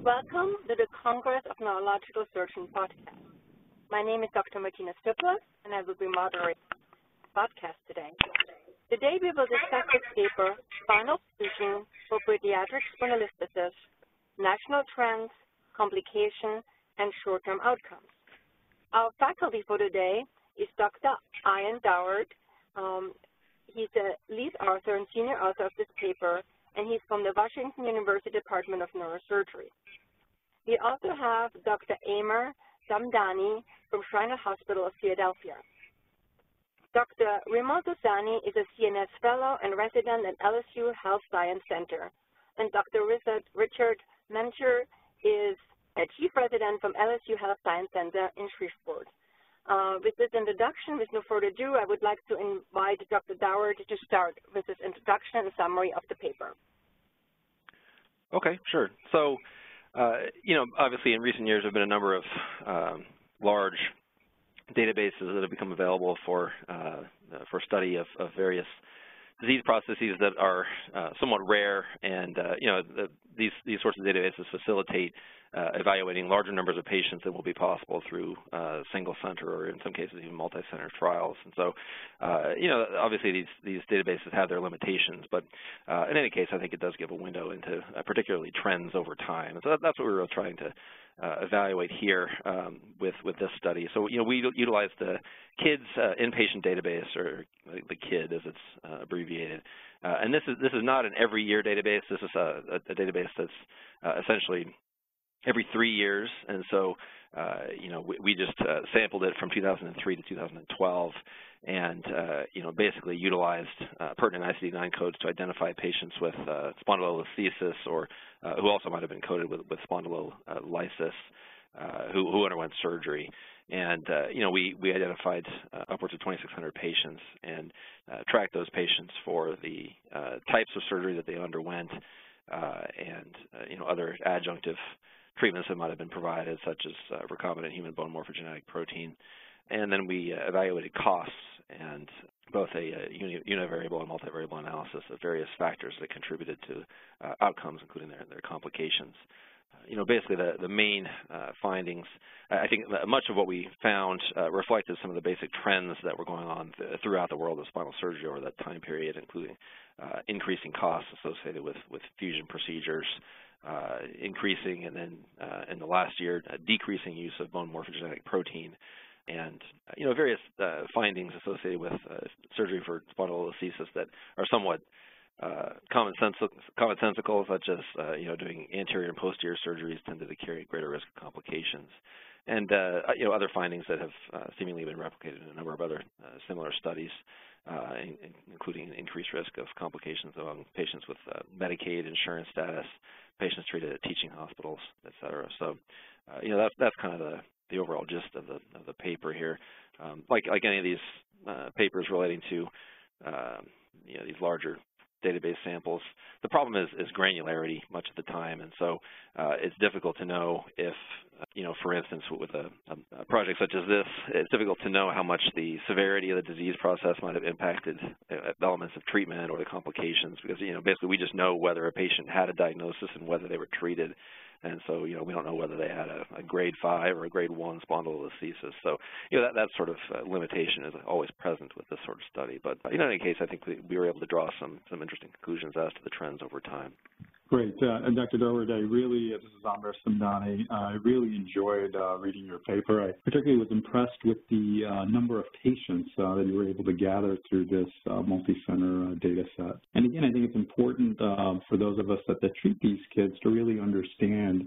Welcome to the Congress of Neurological Surgeons podcast. My name is Dr. Martina Stippler, and I will be moderating the podcast today. Today we will discuss the paper, Spinal Fusion for Pediatric Spondylolisthesis, National Trends, Complication, and Short-Term Outcomes. Our faculty for today is Dr. Ian Dorward. Um, he's the lead author and senior author of this paper, and he's from the Washington University Department of Neurosurgery. We also have Dr. Amer Samdani from Shriner Hospital of Philadelphia. Dr. Raymond Dossani is a CNS fellow and resident at LSU Health Science Center. And Dr. Richard Menger is a chief resident from LSU Health Science Center in Shreveport. Uh, with this introduction, with no further ado, I would like to invite Dr. Dorward to start with his introduction and summary of the paper. Okay, sure. So uh, you know, obviously in recent years there have been a number of um, large databases that have become available for uh, for study of, of, various disease processes that are uh, somewhat rare, and uh, you know the, these these sorts of databases facilitate uh, evaluating larger numbers of patients than will be possible through uh, single center or in some cases even multi-center trials. And so, uh, you know, obviously these, these databases have their limitations, but uh, in any case, I think it does give a window into uh, particularly trends over time. And so that, that's what we were trying to uh, evaluate here um, with, with this study. So, you know, we utilized the KIDS inpatient database, or the KID as it's abbreviated. And this is, this is not an every year database. This is a, a, database that's essentially every three years, and so uh, you know we, we just uh, sampled it from 2003 to 2012, and uh, you know basically utilized uh, pertinent ICD-9 codes to identify patients with uh, spondylolisthesis or uh, who also might have been coded with, with spondylolysis who, who underwent surgery. And uh, you know we we identified uh, upwards of 2,600 patients and uh, tracked those patients for the types of surgery that they underwent and you know other adjunctive treatments that might have been provided, such as uh, recombinant human bone morphogenetic protein. And then we uh, evaluated costs and both a, a uni univariable and multivariable analysis of various factors that contributed to uh, outcomes, including their, their complications. Uh, you know, basically the, the main uh, findings, I think much of what we found uh, reflected some of the basic trends that were going on th throughout the world of spinal surgery over that time period, including increasing costs associated with, with fusion procedures, uh, increasing and then uh, in the last year decreasing use of bone morphogenetic protein and uh, you know various uh, findings associated with uh, surgery for spondylolisthesis that are somewhat uh, common sense commonsensical, such as you know doing anterior and posterior surgeries tended to carry greater risk of complications, and you know other findings that have seemingly been replicated in a number of other similar studies uh, in, including increased risk of complications among patients with uh, Medicaid insurance status, patients treated at teaching hospitals, et cetera. So, uh, you know, that's that's kind of the the overall gist of the of the paper here. Um, like like any of these uh, papers relating to uh, you know these larger database samples. The problem is, is granularity much of the time, and so uh, it's difficult to know if, you know, for instance, with a, a, project such as this, it's difficult to know how much the severity of the disease process might have impacted uh, elements of treatment or the complications, because, you know, basically we just know whether a patient had a diagnosis and whether they were treated. And so, you know, we don't know whether they had a, a grade 5 or a grade 1 spondylolisthesis. So, you know, that, that sort of uh, limitation is always present with this sort of study. But, in any case, I think we, we were able to draw some, some interesting conclusions as to the trends over time. Great. Uh, and Dr. Dorward, I really, uh, this is Amer Samdani, uh, I really enjoyed uh, reading your paper. I particularly was impressed with the uh, number of patients that you were able to gather through this multi-center data set. And again, I think it's important for those of us that, that treat these kids to really understand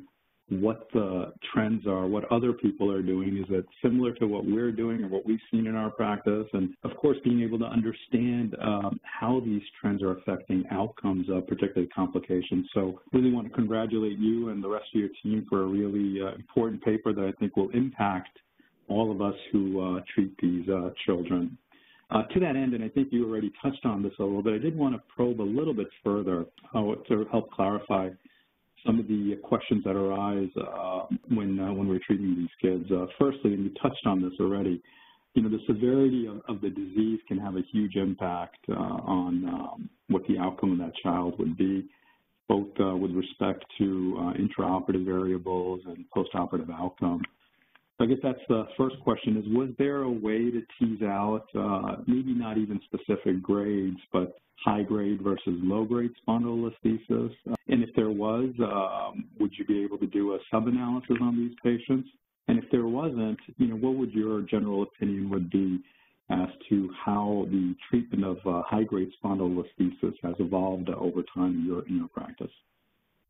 what the trends are, what other people are doing. Is it similar to what we're doing or what we've seen in our practice? And of course, being able to understand um, how these trends are affecting outcomes, uh, particularly complications. So really want to congratulate you and the rest of your team for a really uh, important paper that I think will impact all of us who uh, treat these uh, children. Uh, to that end, and I think you already touched on this a little bit, I did want to probe a little bit further uh, to help clarify some of the questions that arise uh, when uh, when we're treating these kids. Uh, firstly, and you touched on this already, you know, the severity of, of the disease can have a huge impact on um, what the outcome of that child would be. both with respect to intraoperative variables and postoperative outcome. I guess that's the first question is, was there a way to tease out, uh, maybe not even specific grades, but high grade versus low grade spondylolisthesis? And if there was, um, would you be able to do a sub-analysis on these patients? And if there wasn't, you know, what would your general opinion would be as to how the treatment of uh, high-grade spondylolisthesis has evolved over time in your, in your practice?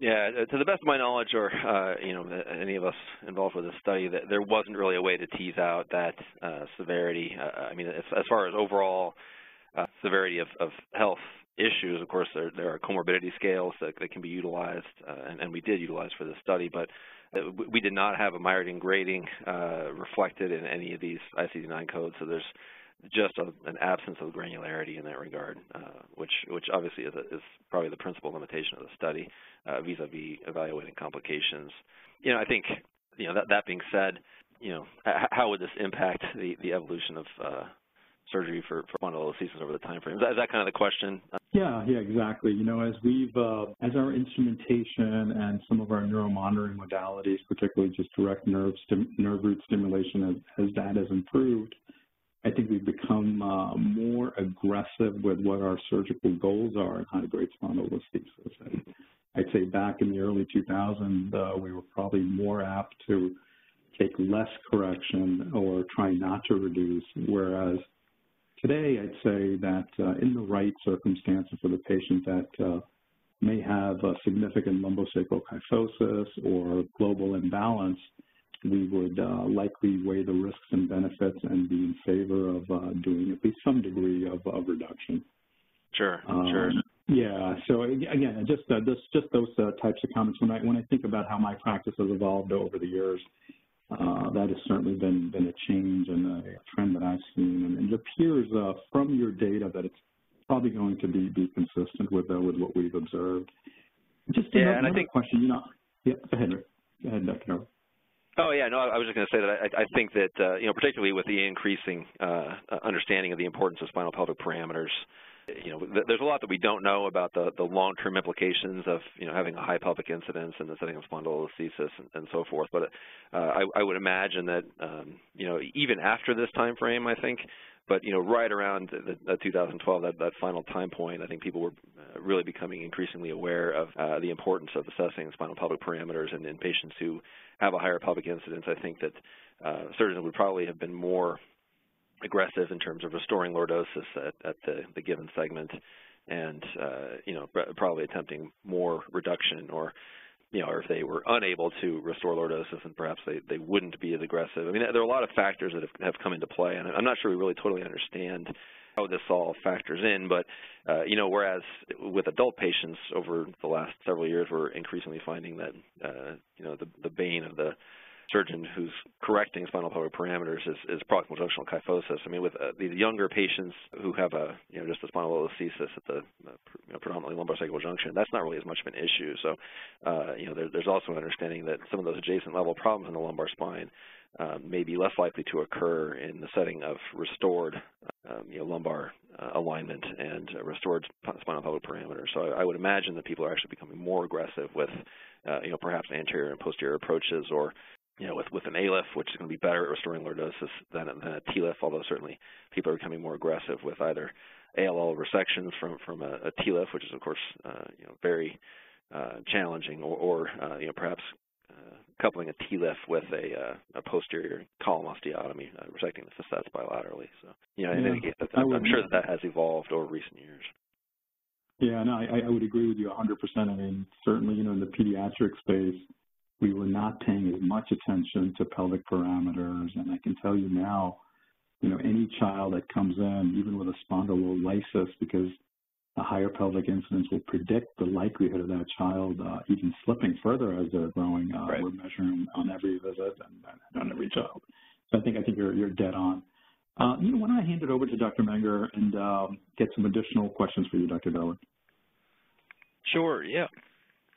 Yeah, uh, to the best of my knowledge, or uh, you know, any of us involved with this study, that there wasn't really a way to tease out that uh, severity. Uh, I mean, as, as, far as overall uh, severity of, of, health issues, of course, there, there are comorbidity scales that, that can be utilized, uh, and, and, we did utilize for this study, but we did not have a Meyerding grading reflected in any of these ICD-9 codes, so there's just a, an absence of granularity in that regard, uh, which which obviously is, a, is, probably the principal limitation of the study uh, vis-a-vis evaluating complications. You know, I think you know that that being said, you know, how would this impact the the evolution of uh, surgery for, for spondylolisthesis over the time frame? Is that, is that kind of the question? Yeah, yeah, exactly. You know, as we've, uh, as our instrumentation and some of our neuromonitoring modalities, particularly just direct nerve nerve root stimulation, as, as that has improved, I think we've become uh, more aggressive with what our surgical goals are in high-grade spondylolisthesis. I'd say back in the early 2000s, uh, we were probably more apt to take less correction or try not to reduce, whereas today I'd say that uh, in the right circumstances for the patient that uh, may have a significant lumbosacral kyphosis or global imbalance, we would uh, likely weigh the risks and benefits and be in favor of uh, doing at least some degree of, of reduction. Sure, um, sure. Yeah. So again, just uh, this, just those uh, types of comments. When I when I think about how my practice has evolved over the years, uh, that has certainly been been a change and a trend that I've seen, and, it appears uh, from your data that it's probably going to be be consistent with with what we've observed. Just yeah, another, and I think, question. You know, yeah. Go ahead. Go ahead, Dr. Oh yeah, no, I was just going to say that I, I think that uh, you know, particularly with the increasing uh, understanding of the importance of spinal pelvic parameters, you know, th there's a lot that we don't know about the, the long-term implications of you know having a high pelvic incidence and the setting of spondylolisthesis and, and so forth. But uh, I, I would imagine that um, you know even after this time frame, I think but you know, right around the, the 2012, that, that final time point, I think people were uh, really becoming increasingly aware of uh, the importance of assessing spinal pelvic parameters in, in patients who have a higher pelvic incidence. I think that uh, surgeons would probably have been more aggressive in terms of restoring lordosis at, at the, the given segment and uh, you know probably attempting more reduction or you know, or if they were unable to restore lordosis, and perhaps they, they wouldn't be as aggressive. I mean, there are a lot of factors that have, have come into play, and I'm not sure we really totally understand how this all factors in. But uh, you know, whereas with adult patients over the last several years, we're increasingly finding that uh, you know the, the bane of the surgeon who's correcting spinal pelvic parameters is, is proximal junctional kyphosis. I mean, with uh, these younger patients who have a, you know, just a spondylolisthesis at the uh, you know, predominantly lumbar sacral junction, that's not really as much of an issue. So, uh, you know, there, there's also an understanding that some of those adjacent level problems in the lumbar spine um, may be less likely to occur in the setting of restored, um, you know, lumbar uh, alignment and uh, restored spinal pelvic parameters. So I, I, would imagine that people are actually becoming more aggressive with, uh, you know, perhaps anterior and posterior approaches or you know, with, with an ALIF, which is going to be better at restoring lordosis than, than a TLIF, although certainly people are becoming more aggressive with either ALL resections from, from a, a TLIF, which is, of course, uh, you know, very uh, challenging, or, or uh, you know, perhaps uh, coupling a TLIF with a, uh, a posterior column osteotomy, uh, resecting the facets bilaterally. So, you know, in yeah, any case, I'm, I'm sure that that has evolved over recent years. Yeah, no, I, I would agree with you 100%. I mean, certainly, you know, in the pediatric space, we were not paying as much attention to pelvic parameters. And I can tell you now, you know, any child that comes in, even with a spondylolysis, because a higher pelvic incidence will predict the likelihood of that child uh, even slipping further as they're growing. Uh, right. We're measuring on every visit and, on every child. So I think I think you're you're dead on. Uh, you know, why don't I hand it over to Dr. Menger and um, get some additional questions for you, Dr. Dorward. Sure. Yeah.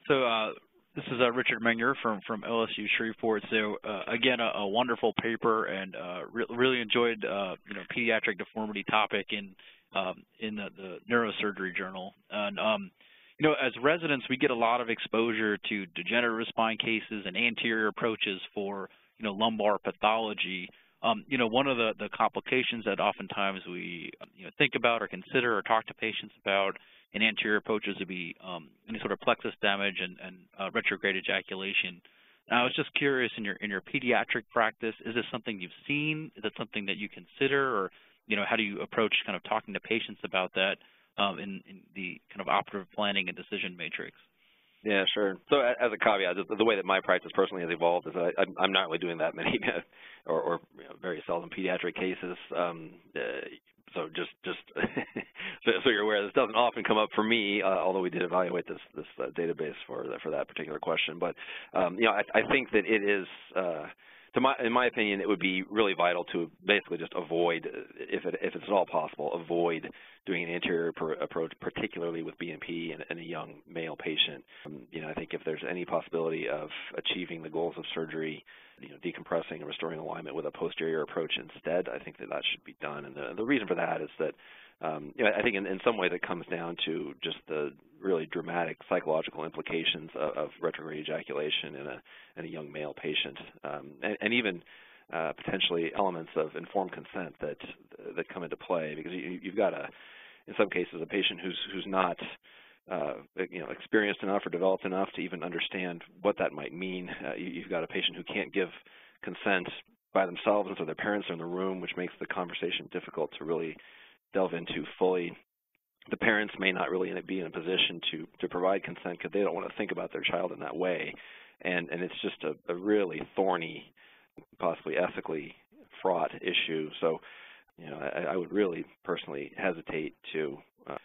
So uh, this is uh, Richard Menger from, from LSU Shreveport. So uh, again, a, a, wonderful paper, and uh, re really enjoyed uh, you know pediatric deformity topic in um, in the, the, neurosurgery journal. And um, you know, as residents, we get a lot of exposure to degenerative spine cases and anterior approaches for, you know, lumbar pathology. Um, you know, one of the, the complications that oftentimes we you know, think about or consider or talk to patients about in anterior approaches would be um, any sort of plexus damage and, and uh, retrograde ejaculation. Now, I was just curious in your in your pediatric practice, is this something you've seen? Is it something that you consider, or you know, how do you approach kind of talking to patients about that um, in, in the kind of operative planning and decision matrix? Yeah, sure. So as a caveat, the way that my practice personally has evolved is I, am not really doing that many or, or you know, very seldom pediatric cases. Um, uh, so just just so, so, you're aware, this doesn't often come up for me, uh, although we did evaluate this this uh, database for for that particular question. But um, you know, I, I, think that it is. To my, in my opinion, it would be really vital to basically just avoid, if, it, if it's at all possible, avoid doing an anterior approach, particularly with BMP in, in a young male patient. Um, you know, I think if there's any possibility of achieving the goals of surgery, you know, decompressing and restoring alignment with a posterior approach instead, I think that that should be done. And the, the reason for that is that um, you know, I think in, in, some ways it comes down to just the really dramatic psychological implications of, of retrograde ejaculation in a, in a young male patient, um, and, and, even uh, potentially elements of informed consent that that come into play because you, have got a, in some cases, a patient who's who's not uh, you know, experienced enough or developed enough to even understand what that might mean. Uh, you, have got a patient who can't give consent by themselves, and so their parents are in the room, which makes the conversation difficult to really delve into fully. The parents may not really be in a position to to provide consent because they don't want to think about their child in that way, and and it's just a, a really thorny, possibly ethically fraught issue. So, you know, I, I would really personally hesitate to uh,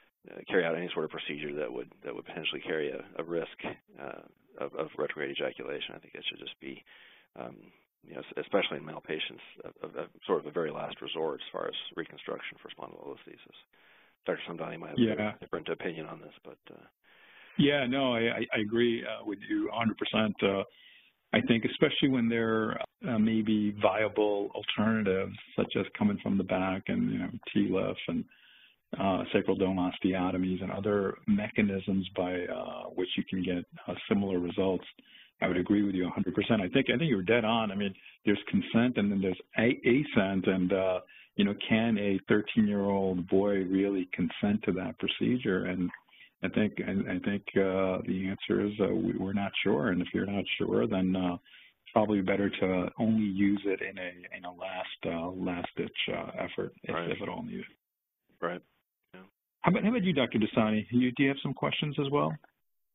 carry out any sort of procedure that would that would potentially carry a, a risk uh, of, of retrograde ejaculation. I think it should just be um, you know, especially in male patients, a, a, sort of a very last resort as far as reconstruction for spondylolisthesis. Dr. Samdani might have yeah. a different opinion on this, but uh, yeah, no, I, I agree uh, with you 100%. Uh, I think especially when there uh, may be viable alternatives, such as coming from the back and you know TLIF and uh, sacral dome osteotomies and other mechanisms by uh, which you can get uh, similar results. I would agree with you 100%. I think I think you're dead on. I mean, there's consent and then there's assent, and uh, you know, can a 13-year-old boy really consent to that procedure? And I think I, I think uh, the answer is uh, we, we're not sure. And if you're not sure, then uh, probably better to only use it in a in a last uh, last ditch uh, effort if, right. if at all needed. Right. Yeah. How about how about you, Dr. Dossani? You, do you have some questions as well?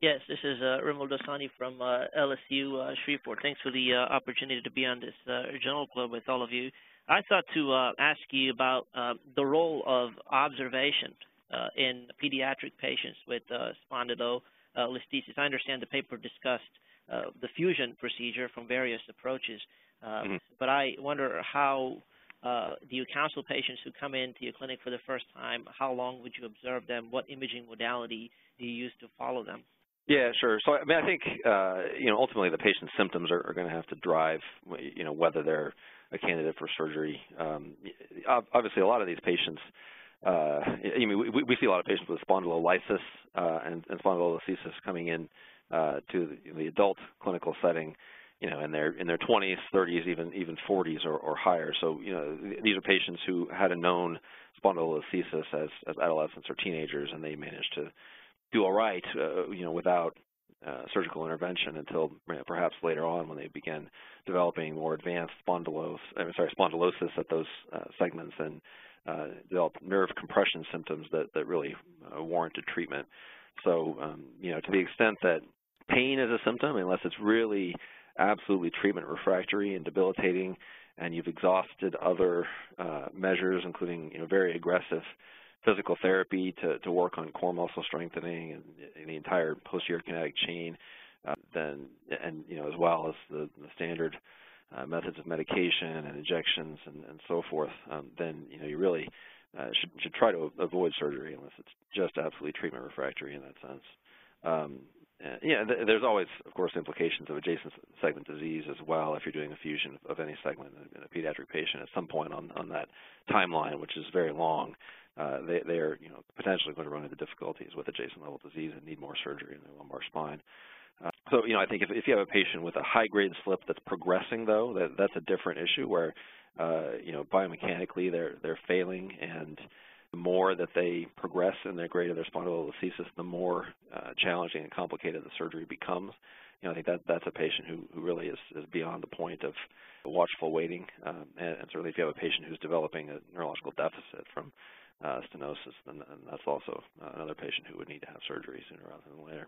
Yes, this is uh, Rimal Dossani from uh, LSU uh, Shreveport. Thanks for the uh, opportunity to be on this uh, journal club with all of you. I thought to uh, ask you about uh, the role of observation uh, in pediatric patients with uh, spondylolisthesis. I understand the paper discussed uh, the fusion procedure from various approaches, uh, mm-hmm. but I wonder how uh, do you counsel patients who come into your clinic for the first time? How long would you observe them? What imaging modality do you use to follow them? Yeah, sure. So I mean, I think uh, you know ultimately the patient's symptoms are, are going to have to drive you know whether they're a candidate for surgery. Um, obviously, a lot of these patients. Uh, I mean, we, we see a lot of patients with spondylolysis uh, and, and spondylolisthesis coming in uh, to the, the adult clinical setting, you know, in their in their 20s, 30s, even even 40s or, or higher. So, you know, these are patients who had a known spondylolisthesis as, as adolescents or teenagers, and they managed to do all right, uh, you know, without uh, surgical intervention until perhaps later on when they begin developing more advanced spondylos, I'm sorry, spondylosis at those uh, segments and uh, develop nerve compression symptoms that, that really uh, warranted treatment. So, um, you know, to the extent that pain is a symptom, unless it's really absolutely treatment refractory and debilitating, and you've exhausted other uh, measures, including, you know, very aggressive physical therapy to, to work on core muscle strengthening and, and the entire posterior kinetic chain, uh, then and you know as well as the, the standard uh, methods of medication and injections and, and so forth, um, then you know you really uh, should should try to avoid surgery unless it's just absolutely treatment refractory in that sense. Um, uh, yeah, th there's always, of course, implications of adjacent segment disease as well if you're doing a fusion of any segment in a pediatric patient at some point on, on that timeline, which is very long uh, they, they are you know potentially going to run into difficulties with adjacent level disease and need more surgery in their lumbar spine. Uh, so, you know, I think if, if you have a patient with a high-grade slip that's progressing, though, that, that's a different issue where, uh, you know, biomechanically they're they're failing, and the more that they progress in their grade of their spondylolisthesis, the more uh, challenging and complicated the surgery becomes. You know, I think that that's a patient who, who really is, is beyond the point of watchful waiting, um, and, and certainly if you have a patient who's developing a neurological deficit from uh, stenosis, then, then that's also uh, another patient who would need to have surgery sooner rather than later.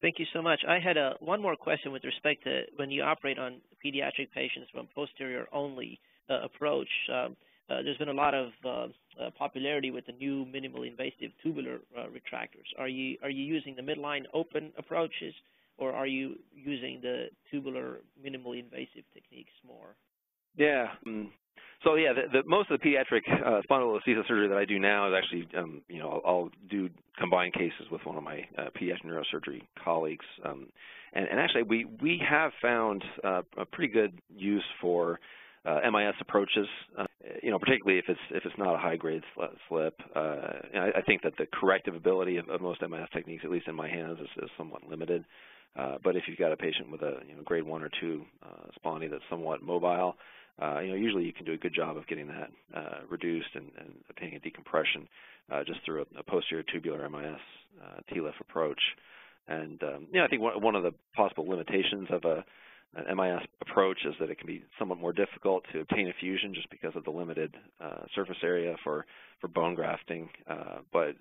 Thank you so much. I had a, one more question with respect to when you operate on pediatric patients from posterior only uh, approach. Um, uh, there's been a lot of uh, uh popularity with the new minimally invasive tubular uh, retractors. Are you are you using the midline open approaches, or are you using the tubular minimally invasive techniques more? Yeah, um, so yeah, the, the, most of the pediatric uh, spondylolisthesis surgery that I do now is actually, um, you know, I'll, I'll, do combined cases with one of my uh, pediatric neurosurgery colleagues, um, and, and, actually we we have found uh, a pretty good use for uh, MIS approaches, you know, particularly if it's if it's not a high grade slip. Uh, I, I, think that the corrective ability of, of, most MIS techniques, at least in my hands, is, is somewhat limited. but if you've got a patient with a you know, grade one or two uh, that's somewhat mobile, uh, you know, usually you can do a good job of getting that uh, reduced and, and, obtaining a decompression uh, just through a, a, posterior tubular MIS uh, TLIF approach. And um, you know, I think one, one of the possible limitations of a an MIS approach is that it can be somewhat more difficult to obtain a fusion just because of the limited uh, surface area for for bone grafting. Uh, but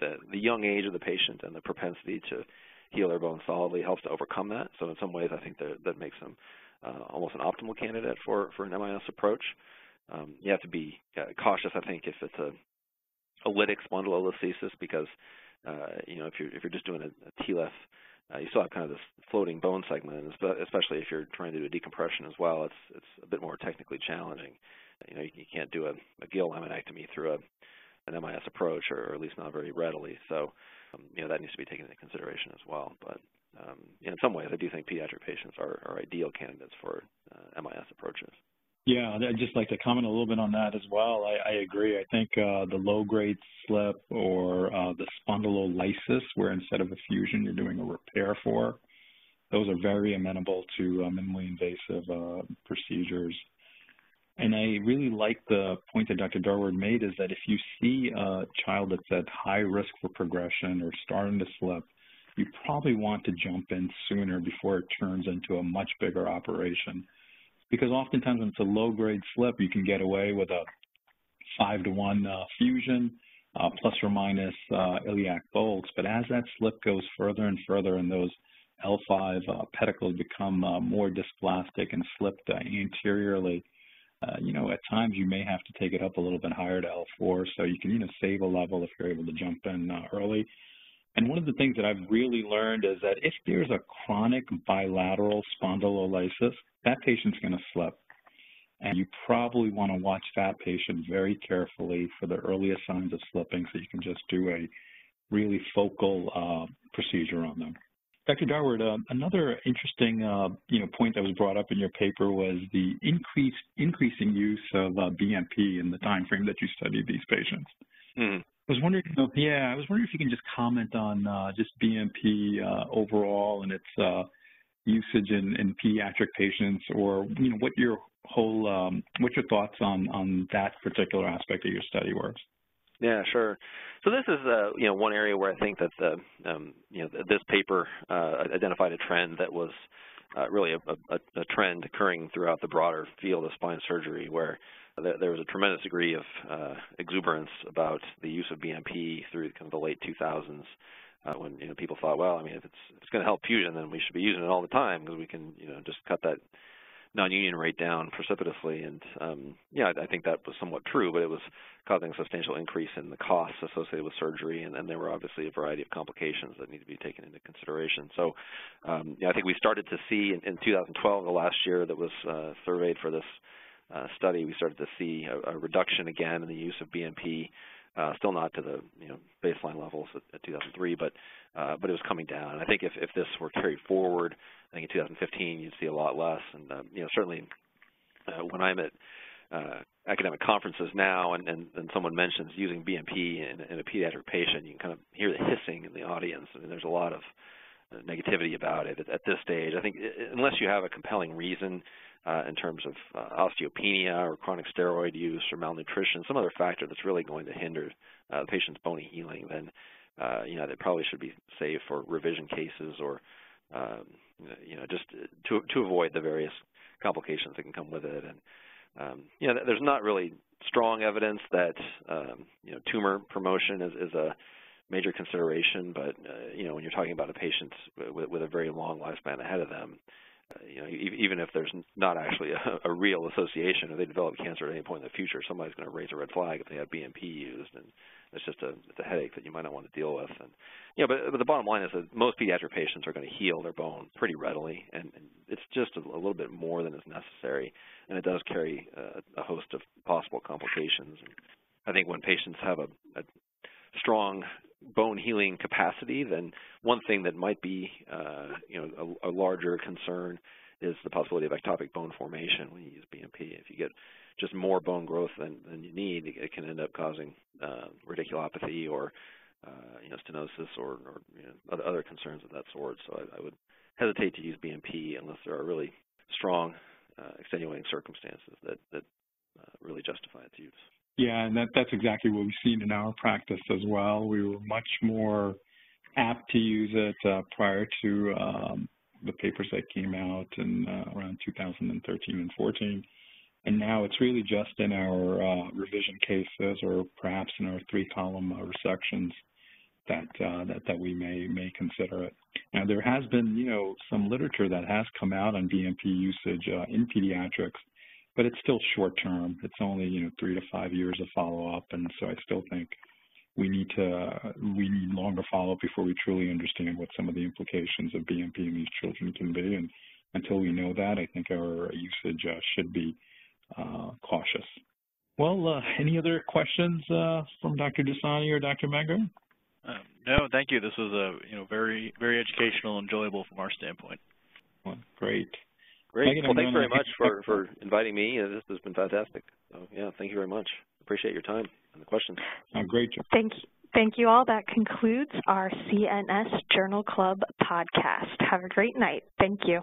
the the young age of the patient and the propensity to heal their bone solidly helps to overcome that. So in some ways, I think that that makes them uh, almost an optimal candidate for, for an MIS approach. Um, you have to be uh, cautious, I think, if it's a, a lytic spondylolisthesis because, uh, you know, if you're, if you're just doing a, a TLIF, uh, you still have kind of this floating bone segment, and especially if you're trying to do a decompression as well, it's, it's a bit more technically challenging. You know, you, you can't do a, a gill laminectomy through a, an MIS approach, or, or at least not very readily. So, um, you know, that needs to be taken into consideration as well. But um, in some ways, I do think pediatric patients are, are ideal candidates for uh, MIS approaches. Yeah, I'd just like to comment a little bit on that as well. I, I agree. I think uh, the low-grade slip or uh, the spondylolysis, where instead of a fusion, you're doing a repair for, those are very amenable to uh, minimally invasive uh, procedures. And I really like the point that Dr. Dorward made is that if you see a child that's at high risk for progression or starting to slip, you probably want to jump in sooner before it turns into a much bigger operation. Because oftentimes when it's a low-grade slip, you can get away with a 5 to 1 uh, fusion, uh, plus or minus uh, iliac bolts. But as that slip goes further and further and those L5 uh, pedicles become uh, more dysplastic and slipped uh, anteriorly, you know, at times you may have to take it up a little bit higher to L4, so you can, you know, save a level if you're able to jump in early. And one of the things that I've really learned is that if there's a chronic bilateral spondylolysis, that patient's going to slip. And you probably want to watch that patient very carefully for the earliest signs of slipping so you can just do a really focal uh, procedure on them. Dr. Dorward, uh, another interesting uh, you know, point that was brought up in your paper was the increased, increasing use of uh, BMP in the time frame that you studied these patients. Mm. I was wondering, yeah, I was wondering if you can just comment on uh, just BMP uh, overall and its uh, usage in, in, pediatric patients, or you know, what your whole, um, what your thoughts on on that particular aspect of your study was. Yeah, sure. So this is, uh, you know, one area where I think that the, um, you know, this paper uh, identified a trend that was uh, really a, a, a, trend occurring throughout the broader field of spine surgery, where there was a tremendous degree of uh, exuberance about the use of BMP through kind of the late 2000s, uh, when you know people thought, well, I mean, if it's it's going to help fusion, then we should be using it all the time because we can, you know, just cut that non-union rate down precipitously. And um, yeah, I think that was somewhat true, but it was causing a substantial increase in the costs associated with surgery, and then there were obviously a variety of complications that need to be taken into consideration. So um, yeah, I think we started to see in, in 2012, the last year that was uh, surveyed for this uh, study, we started to see a, a, reduction again in the use of BMP. Uh, still not to the you know baseline levels at, at 2003, but uh, but it was coming down. And I think if, if this were carried forward, I think in 2015 you'd see a lot less. And um, you know certainly uh, when I'm at uh, academic conferences now, and, and, and, someone mentions using BMP in, in, a pediatric patient, you can kind of hear the hissing in the audience. I mean, there's a lot of uh, negativity about it at, at, this stage. I think unless you have a compelling reason uh, in terms of uh, osteopenia or chronic steroid use or malnutrition, some other factor that's really going to hinder uh, the patient's bony healing, then uh, you know they probably should be safe for revision cases or um, you know just to to avoid the various complications that can come with it. And um, you know, there's not really strong evidence that um, you know tumor promotion is, is a major consideration, but uh, you know when you're talking about a patient with, with a very long lifespan ahead of them, you know even if there's not actually a, a, real association, if they develop cancer at any point in the future, somebody's going to raise a red flag if they have BMP used, and it's just a it's a headache that you might not want to deal with. And yeah, but, but the bottom line is that most pediatric patients are going to heal their bone pretty readily, and, and it's just a, a, little bit more than is necessary, and it does carry uh, a host of possible complications. And I think when patients have a, a strong bone healing capacity, then one thing that might be, uh, you know, a, a, larger concern is the possibility of ectopic bone formation when you use BMP. If you get just more bone growth than, than you need, it can end up causing uh, radiculopathy or uh, you know, stenosis or, or you know, other, concerns of that sort. So I, I, would hesitate to use BMP unless there are really strong uh, extenuating circumstances that, that uh, really justify its use. Yeah, and that, that's exactly what we've seen in our practice as well. We were much more apt to use it uh, prior to um, the papers that came out in uh, around 2013 and 14. And now it's really just in our uh, revision cases or perhaps in our three-column uh, resections that, uh, that that we may may consider it. Now there has been you know some literature that has come out on BMP usage uh, in pediatrics, but it's still short term. It's only you know three to five years of follow up, and so I still think we need to uh, we need longer follow up before we truly understand what some of the implications of BMP in these children can be. And until we know that, I think our usage uh, should be uh, cautious. Well, uh, any other questions uh, from Dr. Dossani or Dr. Menger? Um, no, thank you. This was a you know very very educational, enjoyable from our standpoint. Well, great. Great. Megan, well, thanks very much for for inviting me. Uh, this has been fantastic. So yeah, thank you very much. Appreciate your time and the questions. Oh, great. Thank you. Thank you all. That concludes our CNS Journal Club podcast. Have a great night. Thank you.